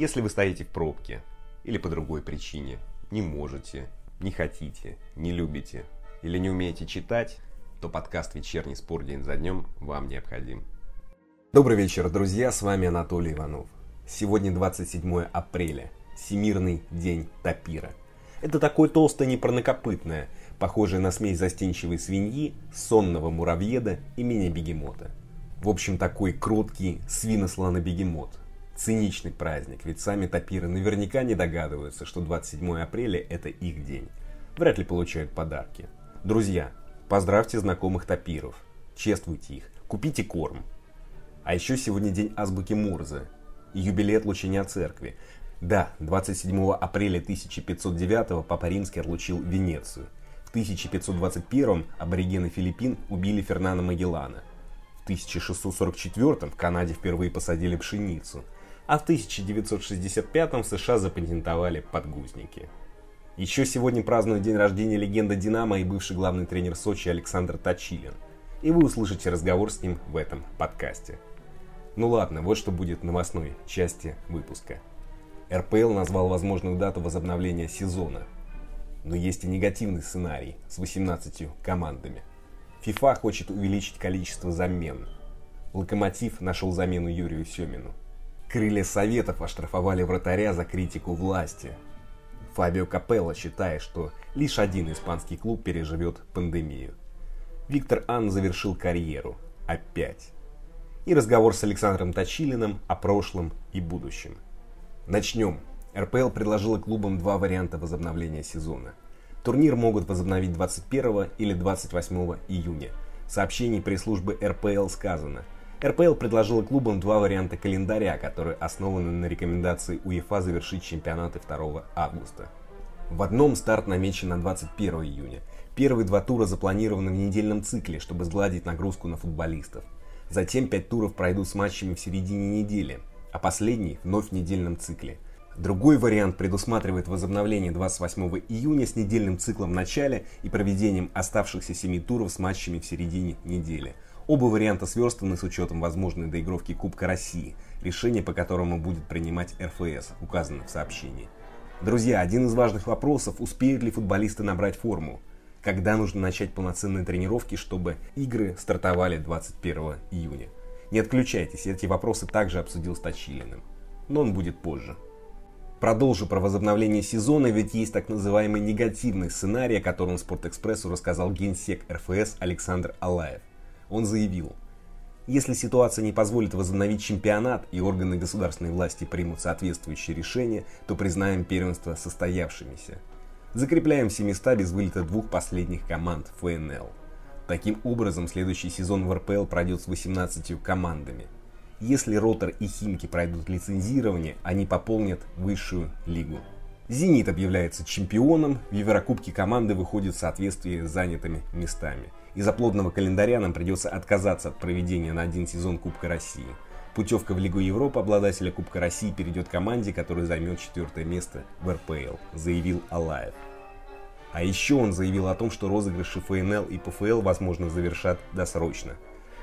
Если вы стоите в пробке или по другой причине, не можете, не хотите, не любите или не умеете читать, то подкаст «Вечерний спор день за днем» вам необходим. Добрый вечер, друзья, с вами Анатолий Иванов. Сегодня 27 апреля, Всемирный день тапира. Это такое толстое непронокопытное, похожее на смесь застенчивой свиньи, сонного муравьеда и мини-бегемота. В общем, такой кроткий свинослонобегемот, циничный праздник, ведь сами тапиры наверняка не догадываются, что 27 апреля это их день. Вряд ли получают подарки. Друзья, поздравьте знакомых тапиров, чествуйте их, купите корм. А еще сегодня день азбуки Мурзы и юбилей отлучения церкви. Да, 27 апреля 1509 Папа Римский отлучил Венецию. В 1521 аборигены Филиппин убили Фернана Магеллана. В 1644 в Канаде впервые посадили пшеницу – а в 1965 США запатентовали подгузники. Еще сегодня празднует день рождения легенда «Динамо» и бывший главный тренер Сочи Александр Точилин. И вы услышите разговор с ним в этом подкасте. Ну ладно, вот что будет новостной части выпуска. РПЛ назвал возможную дату возобновления сезона. Но есть и негативный сценарий с 18 командами. ФИФА хочет увеличить количество замен. Локомотив нашел замену Юрию Семину. Крылья Советов оштрафовали вратаря за критику власти. Фабио Капелло считает, что лишь один испанский клуб переживет пандемию. Виктор Ан завершил карьеру. Опять. И разговор с Александром Точилиным о прошлом и будущем. Начнем. РПЛ предложила клубам два варианта возобновления сезона. Турнир могут возобновить 21 или 28 июня. В сообщении пресс-службы РПЛ сказано – РПЛ предложила клубам два варианта календаря, которые основаны на рекомендации УЕФА завершить чемпионаты 2 августа. В одном старт намечен на 21 июня. Первые два тура запланированы в недельном цикле, чтобы сгладить нагрузку на футболистов. Затем пять туров пройдут с матчами в середине недели, а последний вновь в недельном цикле. Другой вариант предусматривает возобновление 28 июня с недельным циклом в начале и проведением оставшихся семи туров с матчами в середине недели – Оба варианта сверстаны с учетом возможной доигровки Кубка России, решение по которому будет принимать РФС, указано в сообщении. Друзья, один из важных вопросов, успеют ли футболисты набрать форму? Когда нужно начать полноценные тренировки, чтобы игры стартовали 21 июня? Не отключайтесь, эти вопросы также обсудил с Точилиным. Но он будет позже. Продолжу про возобновление сезона, ведь есть так называемый негативный сценарий, о котором Спортэкспрессу рассказал генсек РФС Александр Алаев. Он заявил, если ситуация не позволит возобновить чемпионат и органы государственной власти примут соответствующие решения, то признаем первенство состоявшимися. Закрепляем все места без вылета двух последних команд ФНЛ. Таким образом, следующий сезон в РПЛ пройдет с 18 командами. Если Ротор и Химки пройдут лицензирование, они пополнят высшую лигу. «Зенит» объявляется чемпионом, в Еврокубке команды выходят в соответствии с занятыми местами. Из-за плотного календаря нам придется отказаться от проведения на один сезон Кубка России. Путевка в Лигу Европы обладателя Кубка России перейдет команде, которая займет четвертое место в РПЛ, заявил Алаев. А еще он заявил о том, что розыгрыши ФНЛ и ПФЛ, возможно, завершат досрочно.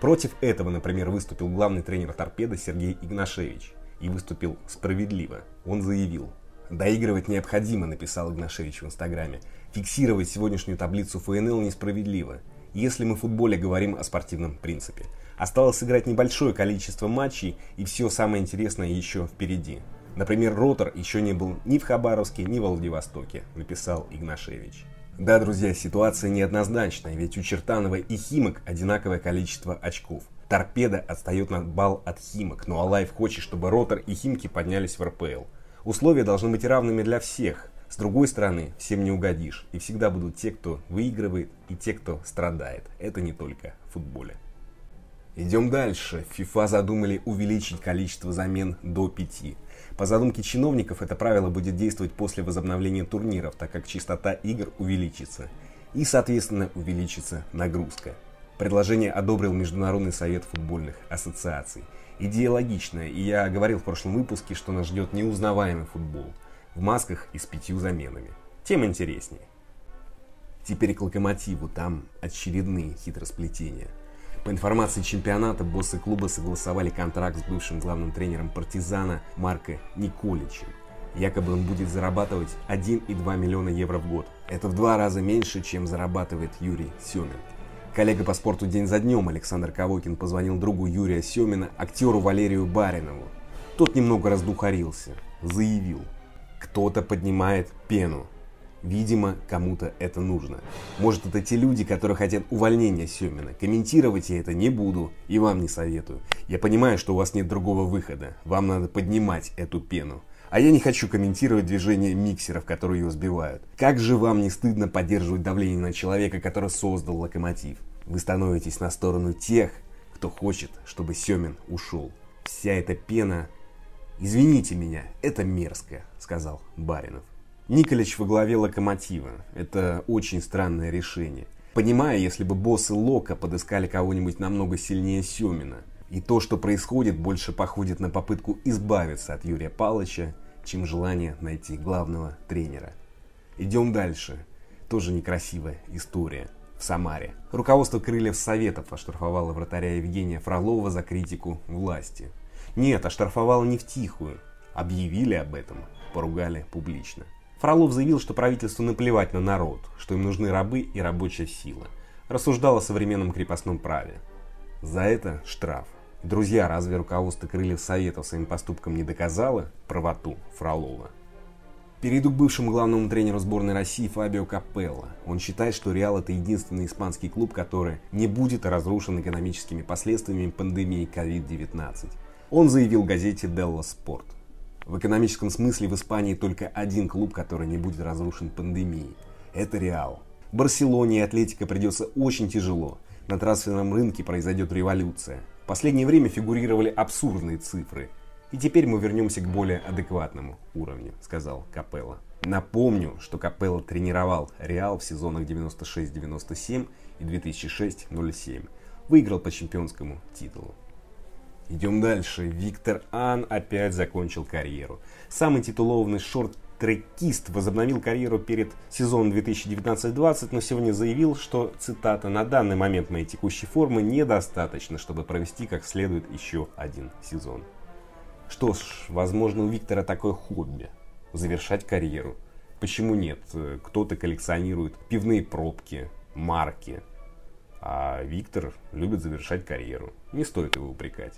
Против этого, например, выступил главный тренер торпеда Сергей Игнашевич. И выступил справедливо. Он заявил, Доигрывать необходимо, написал Игнашевич в Инстаграме. Фиксировать сегодняшнюю таблицу ФНЛ несправедливо, если мы в футболе говорим о спортивном принципе. Осталось сыграть небольшое количество матчей, и все самое интересное еще впереди. Например, Ротор еще не был ни в Хабаровске, ни в Владивостоке, написал Игнашевич. Да, друзья, ситуация неоднозначная, ведь у Чертанова и Химок одинаковое количество очков. Торпеда отстает на балл от Химок, но Алайв хочет, чтобы Ротор и Химки поднялись в РПЛ. Условия должны быть равными для всех. С другой стороны, всем не угодишь. И всегда будут те, кто выигрывает, и те, кто страдает. Это не только в футболе. Идем дальше. FIFA задумали увеличить количество замен до 5. По задумке чиновников это правило будет действовать после возобновления турниров, так как частота игр увеличится. И, соответственно, увеличится нагрузка. Предложение одобрил Международный совет футбольных ассоциаций. Идея логичная, и я говорил в прошлом выпуске, что нас ждет неузнаваемый футбол. В масках и с пятью заменами. Тем интереснее. Теперь к локомотиву, там очередные хитросплетения. По информации чемпионата, боссы клуба согласовали контракт с бывшим главным тренером «Партизана» Марко Николичем. Якобы он будет зарабатывать 1,2 миллиона евро в год. Это в два раза меньше, чем зарабатывает Юрий Семин. Коллега по спорту день за днем Александр Ковокин позвонил другу Юрия Семина, актеру Валерию Баринову. Тот немного раздухарился, заявил, кто-то поднимает пену. Видимо, кому-то это нужно. Может, это те люди, которые хотят увольнения Семина. Комментировать я это не буду и вам не советую. Я понимаю, что у вас нет другого выхода. Вам надо поднимать эту пену. А я не хочу комментировать движение миксеров, которые ее сбивают. Как же вам не стыдно поддерживать давление на человека, который создал локомотив? Вы становитесь на сторону тех, кто хочет, чтобы Семин ушел. Вся эта пена... Извините меня, это мерзко, сказал Баринов. Николич во главе локомотива. Это очень странное решение. Понимаю, если бы боссы Лока подыскали кого-нибудь намного сильнее Семина. И то, что происходит, больше походит на попытку избавиться от Юрия Палыча, чем желание найти главного тренера. Идем дальше. Тоже некрасивая история. В Самаре. Руководство Крыльев Советов оштрафовало вратаря Евгения Фролова за критику власти. Нет, оштрафовало не в тихую. Объявили об этом, поругали публично. Фролов заявил, что правительству наплевать на народ, что им нужны рабы и рабочая сила. Рассуждал о современном крепостном праве. За это штраф. Друзья, разве руководство Крыльев Советов своим поступком не доказало правоту Фролова? Перейду к бывшему главному тренеру сборной России Фабио Капелло. Он считает, что Реал это единственный испанский клуб, который не будет разрушен экономическими последствиями пандемии COVID-19. Он заявил газете Делла Спорт. В экономическом смысле в Испании только один клуб, который не будет разрушен пандемией. Это Реал. Барселоне и Атлетико придется очень тяжело. На трансферном рынке произойдет революция последнее время фигурировали абсурдные цифры. И теперь мы вернемся к более адекватному уровню, сказал Капелла. Напомню, что Капелла тренировал Реал в сезонах 96-97 и 2006-07. Выиграл по чемпионскому титулу. Идем дальше. Виктор Ан опять закончил карьеру. Самый титулованный шорт трекист возобновил карьеру перед сезоном 2019-20, но сегодня заявил, что, цитата, «На данный момент моей текущей формы недостаточно, чтобы провести как следует еще один сезон». Что ж, возможно, у Виктора такое хобби – завершать карьеру. Почему нет? Кто-то коллекционирует пивные пробки, марки, а Виктор любит завершать карьеру. Не стоит его упрекать.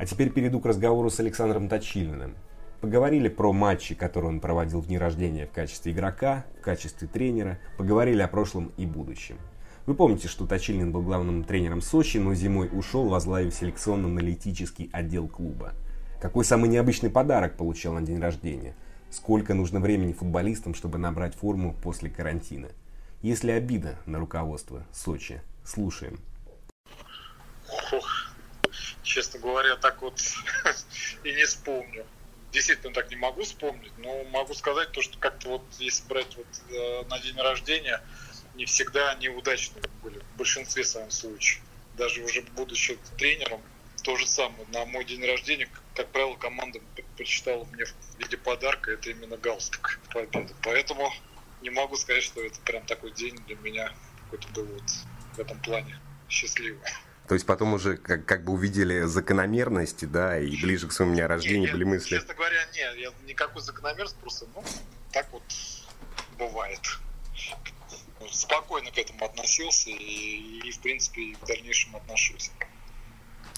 А теперь перейду к разговору с Александром Точилиным, Поговорили про матчи, которые он проводил в дни рождения в качестве игрока, в качестве тренера. Поговорили о прошлом и будущем. Вы помните, что Точилин был главным тренером Сочи, но зимой ушел, возглавив селекционно-аналитический отдел клуба. Какой самый необычный подарок получил на день рождения? Сколько нужно времени футболистам, чтобы набрать форму после карантина? Есть ли обида на руководство Сочи? Слушаем. Честно говоря, так вот и не вспомню действительно так не могу вспомнить, но могу сказать то, что как-то вот если брать вот э, на день рождения, не всегда они удачные были в большинстве своем случаев. Даже уже будучи тренером, то же самое. На мой день рождения, как правило, команда предпочитала мне в виде подарка это именно галстук победы. Поэтому не могу сказать, что это прям такой день для меня какой-то был вот в этом плане счастливый. То есть потом уже как, как бы увидели закономерности, да, и ближе к своему дню рождения не, были мысли. Честно говоря, нет, я никакой закономерности, просто, ну, так вот бывает. Спокойно к этому относился и, и в принципе, в дальнейшем отношусь.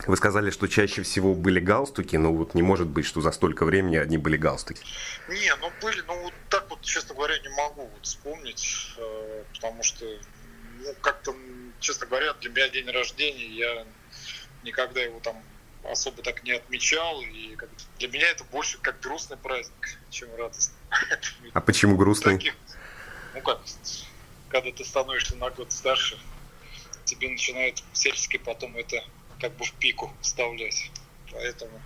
Вы сказали, что чаще всего были галстуки, но вот не может быть, что за столько времени одни были галстуки. Не, ну были, ну вот так вот, честно говоря, не могу вот вспомнить, э, потому что ну, как-то честно говоря, для меня день рождения, я никогда его там особо так не отмечал. И для меня это больше как грустный праздник, чем радостный. А почему грустный? Таких, ну как, когда ты становишься на год старше, тебе начинает сельский потом это как бы в пику вставлять. Поэтому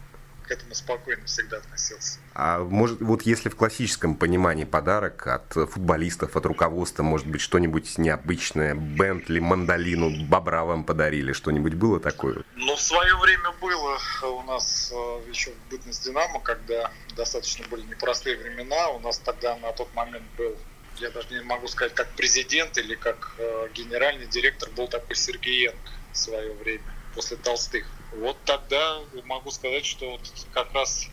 к этому спокойно всегда относился. А может, вот если в классическом понимании подарок от футболистов, от руководства, может быть, что-нибудь необычное, Бентли, мандолину, бобра вам подарили, что-нибудь было такое? Ну, в свое время было у нас э, еще в бытность Динамо, когда достаточно были непростые времена, у нас тогда на тот момент был я даже не могу сказать, как президент или как э, генеральный директор был такой Сергеенко. в свое время, после Толстых. Вот тогда могу сказать, что вот как раз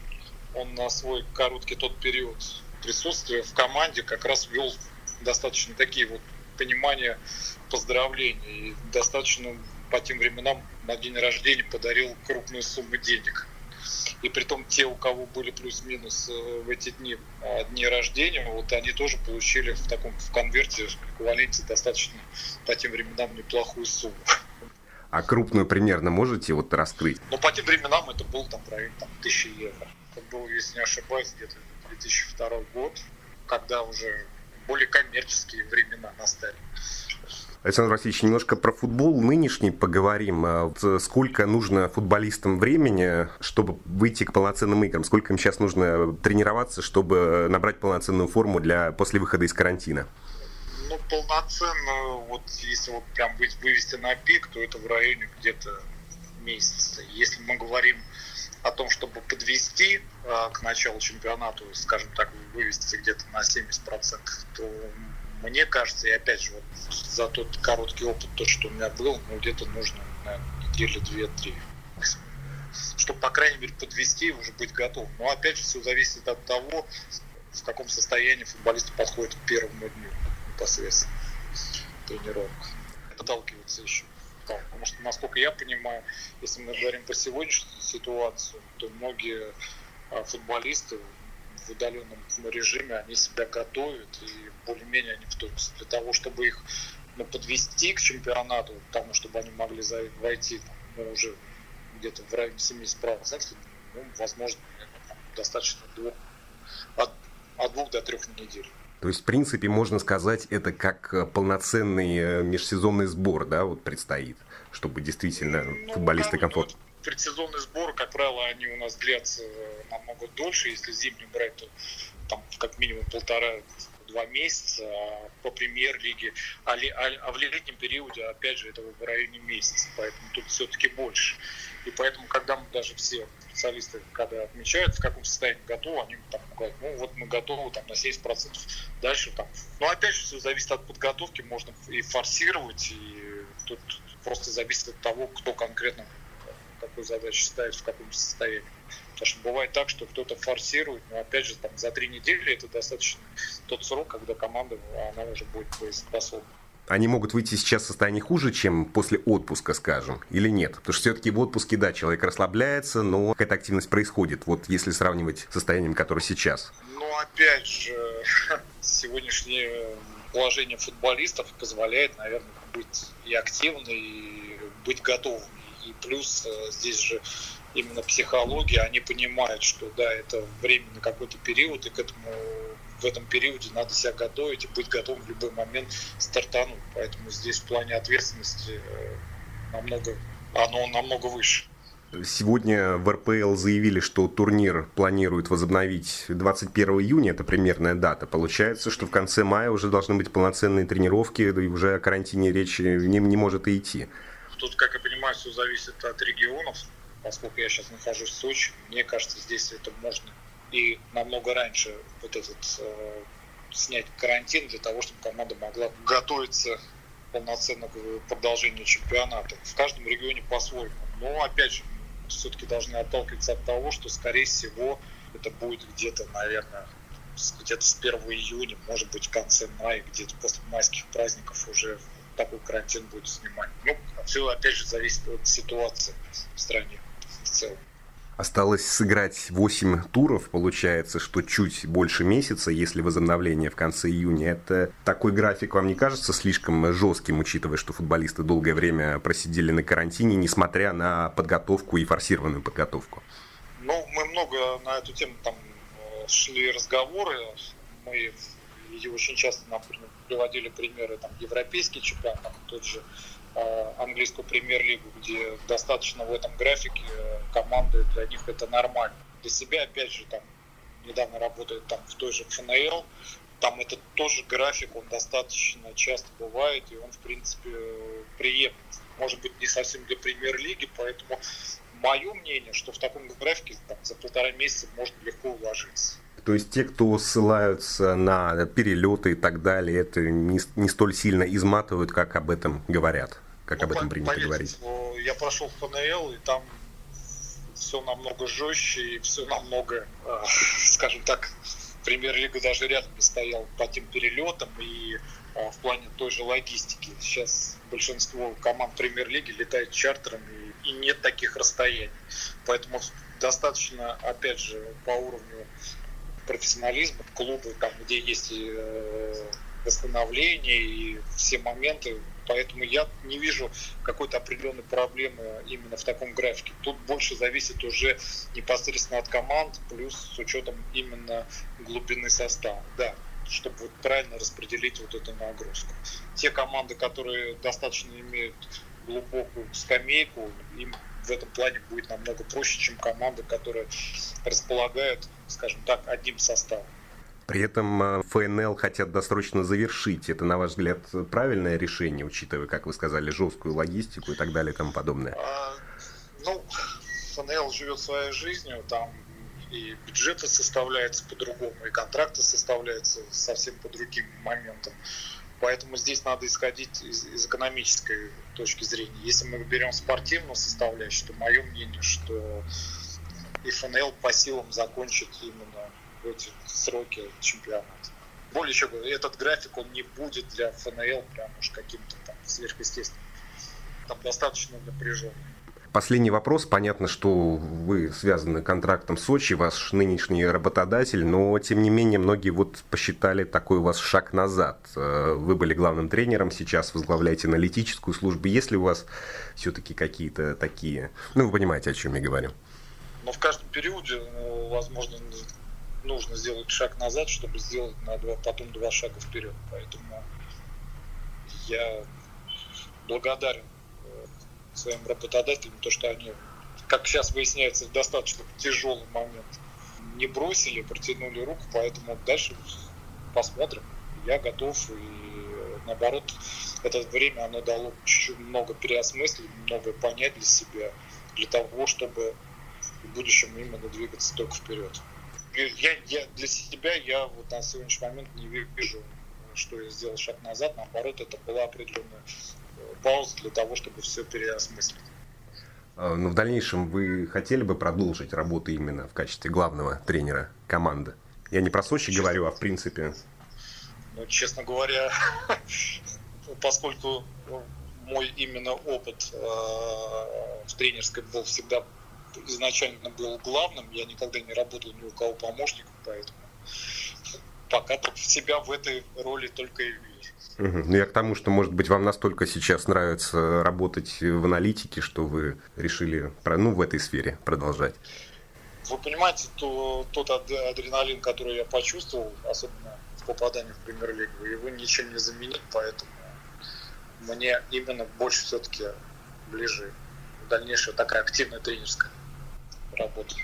он на свой короткий тот период присутствия в команде как раз вел достаточно такие вот понимания поздравления. И достаточно по тем временам на день рождения подарил крупную сумму денег. И при том те, у кого были плюс-минус э, в эти дни а, дни рождения, вот они тоже получили в таком в конверте в эквиваленте достаточно по тем временам неплохую сумму. А крупную примерно можете вот раскрыть? Ну, по тем временам это был там районе там, тысячи евро. Это был, если не ошибаюсь, где-то 2002 год, когда уже более коммерческие времена настали. Александр Васильевич, немножко про футбол нынешний поговорим. А сколько нужно футболистам времени, чтобы выйти к полноценным играм? Сколько им сейчас нужно тренироваться, чтобы набрать полноценную форму для после выхода из карантина? Ну, полноценно, вот если вот прям вывести на пик, то это в районе где-то месяца. Если мы говорим о том, чтобы подвести э, к началу чемпионата, скажем так, вывести где-то на 70%, то мне кажется, и опять же, вот за тот короткий опыт, то, что у меня был, ну, где-то нужно, наверное, недели две-три чтобы, по крайней мере, подвести и уже быть готовым. Но, опять же, все зависит от того, в каком состоянии футболисты подходят к первому дню непосредственно тренировок. Подталкиваться еще. Потому что, насколько я понимаю, если мы говорим про сегодняшнюю ситуацию, то многие а, футболисты в удаленном режиме, они себя готовят и более-менее они в тонусе. Для того, чтобы их ну, подвести к чемпионату, к тому, чтобы они могли войти ну, уже где-то в районе 70%, ну, возможно, достаточно двух, от, от двух до трех недель. То есть, в принципе, можно сказать, это как э, полноценный э, межсезонный сбор, да, вот предстоит, чтобы действительно ну, футболисты комфортно предсезонные сборы, как правило, они у нас длятся э, намного дольше. Если зимнюю брать, то там как минимум полтора два месяца а по премьер-лиге, а, а, а в летнем периоде, опять же, это в районе месяца, поэтому тут все-таки больше. И поэтому, когда мы даже все специалисты, когда отмечают, в каком состоянии готовы, они там говорят, ну вот мы готовы там на 70%. Дальше там, ну опять же, все зависит от подготовки, можно и форсировать, и тут просто зависит от того, кто конкретно какую задачу ставит, в каком состоянии. Потому что бывает так, что кто-то форсирует, но опять же там за три недели это достаточно тот срок, когда команда она уже будет боеспособна. Они могут выйти сейчас в состоянии хуже, чем после отпуска, скажем, или нет? Потому что все-таки в отпуске, да, человек расслабляется, но какая-то активность происходит, вот если сравнивать с состоянием, которое сейчас. Ну, опять же, сегодняшнее положение футболистов позволяет, наверное, быть и активным, и быть готовым и плюс э, здесь же именно психология, они понимают, что да, это время на какой-то период, и к этому в этом периоде надо себя готовить и быть готовым в любой момент стартануть. Поэтому здесь в плане ответственности э, намного, оно намного выше. Сегодня в РПЛ заявили, что турнир планируют возобновить 21 июня, это примерная дата. Получается, что в конце мая уже должны быть полноценные тренировки, и уже о карантине речи не, не может и идти. Тут, как я понимаю, все зависит от регионов. Поскольку я сейчас нахожусь в Сочи, мне кажется, здесь это можно и намного раньше вот этот э, снять карантин для того, чтобы команда могла готовиться полноценно к продолжению чемпионата. В каждом регионе по-своему. Но опять же, все-таки должны отталкиваться от того, что, скорее всего, это будет где-то, наверное, где-то с 1 июня, может быть, в конце мая, где-то после майских праздников уже такой карантин будет снимать. Ну, все опять же зависит от ситуации в стране в целом. Осталось сыграть 8 туров, получается, что чуть больше месяца, если возобновление в конце июня. Это такой график вам не кажется слишком жестким, учитывая, что футболисты долгое время просидели на карантине, несмотря на подготовку и форсированную подготовку? Ну, мы много на эту тему там э, шли разговоры. Мы и очень часто нам приводили примеры там, европейский чемпионат, там, тот же э, английскую премьер-лигу, где достаточно в этом графике э, команды для них это нормально. Для себя, опять же, там недавно работает там в той же ФНЛ, там это тоже график, он достаточно часто бывает, и он, в принципе, приемлем. Может быть, не совсем для премьер-лиги, поэтому мое мнение, что в таком графике там, за полтора месяца можно легко уложиться. То есть те, кто ссылаются на перелеты и так далее, это не, не столь сильно изматывают, как об этом говорят. как ну, об этом принято поверьте, говорить? Я прошел в ФНЛ, и там все намного жестче и все намного, а, скажем так, премьер-лига даже рядом не стоял по тем перелетам и а, в плане той же логистики. Сейчас большинство команд премьер-лиги летает чартерами и нет таких расстояний. Поэтому достаточно, опять же, по уровню профессионализма клубы, там, где есть э, восстановление и все моменты. Поэтому я не вижу какой-то определенной проблемы именно в таком графике. Тут больше зависит уже непосредственно от команд, плюс с учетом именно глубины состава. Да, чтобы вот правильно распределить вот эту нагрузку. Те команды, которые достаточно имеют глубокую скамейку, им в этом плане будет намного проще, чем команды, которые располагают, скажем так, одним составом. При этом э, ФНЛ хотят досрочно завершить. Это, на ваш взгляд, правильное решение, учитывая, как вы сказали, жесткую логистику и так далее и тому подобное? А, ну, ФНЛ живет своей жизнью, там и бюджеты составляются по-другому, и контракты составляются совсем по другим моментам. Поэтому здесь надо исходить из, из экономической точки зрения. Если мы берем спортивную составляющую, то мое мнение, что ФНЛ по силам закончит именно в эти сроки чемпионата. Более чем этот график он не будет для ФНЛ прям уж каким-то там сверхъестественным. Там достаточно напряженный. Последний вопрос. Понятно, что вы связаны контрактом Сочи, ваш нынешний работодатель, но тем не менее многие вот посчитали такой у вас шаг назад. Э, вы были главным тренером, сейчас возглавляете аналитическую службу. Есть ли у вас все-таки какие-то такие... Ну, вы понимаете, о чем я говорю. Но в каждом периоде, ну, возможно, нужно сделать шаг назад, чтобы сделать на два, потом два шага вперед. Поэтому я благодарен э, своим работодателям, то, что они, как сейчас выясняется, в достаточно тяжелый момент не бросили, протянули руку, поэтому дальше посмотрим. Я готов, и наоборот, это время оно дало чуть-чуть много переосмыслить, многое понять для себя, для того, чтобы в будущем именно двигаться только вперед я, я для себя я вот на сегодняшний момент не вижу, что я сделал шаг назад. Наоборот, это была определенная пауза для того, чтобы все переосмыслить. А, Но ну, в дальнейшем вы хотели бы продолжить работу именно в качестве главного тренера команды? Я не про Сочи честно, говорю, а в принципе. Ну, честно говоря, поскольку мой именно опыт э, в тренерской был всегда изначально был главным, я никогда не работал ни у кого помощником, поэтому пока себя в этой роли только и вижу. Угу. Ну, я к тому, что, может быть, вам настолько сейчас нравится работать в аналитике, что вы решили ну, в этой сфере продолжать. Вы понимаете, то, тот адреналин, который я почувствовал, особенно в попадании в премьер-лигу, его ничем не заменить, поэтому мне именно больше все-таки ближе дальнейшая такая активная тренерская работу.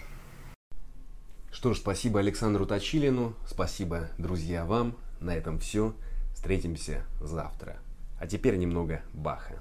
Что ж, спасибо Александру Точилину, спасибо, друзья, вам. На этом все. Встретимся завтра. А теперь немного Баха.